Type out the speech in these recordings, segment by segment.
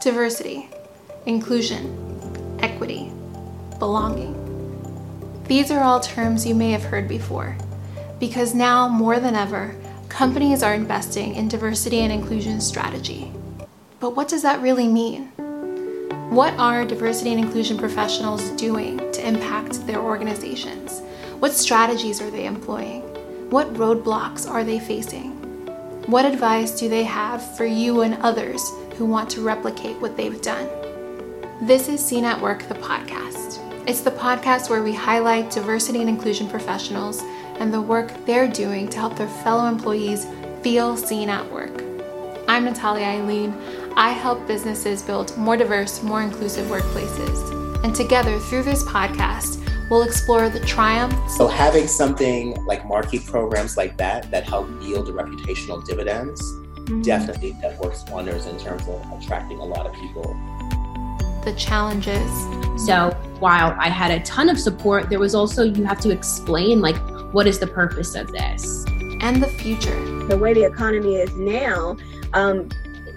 diversity, inclusion, equity, belonging. These are all terms you may have heard before, because now more than ever, companies are investing in diversity and inclusion strategy. But what does that really mean? What are diversity and inclusion professionals doing to impact their organizations? What strategies are they employing? What roadblocks are they facing? What advice do they have for you and others who want to replicate what they've done? This is Seen at Work, the podcast. It's the podcast where we highlight diversity and inclusion professionals and the work they're doing to help their fellow employees feel seen at work. I'm Natalia Eileen. I help businesses build more diverse, more inclusive workplaces. And together, through this podcast, we'll explore the triumphs. So, having something like marquee programs like that that help yield reputational dividends. Definitely that works wonders in terms of attracting a lot of people. The challenges. So, while I had a ton of support, there was also you have to explain, like, what is the purpose of this? And the future. The way the economy is now, um,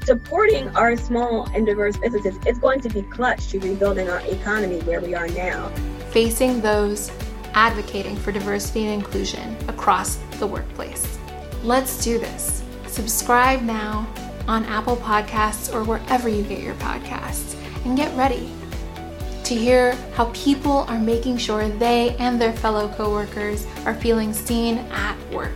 supporting our small and diverse businesses is going to be clutch to rebuilding our economy where we are now. Facing those advocating for diversity and inclusion across the workplace. Let's do this. Subscribe now on Apple Podcasts or wherever you get your podcasts and get ready to hear how people are making sure they and their fellow coworkers are feeling seen at work.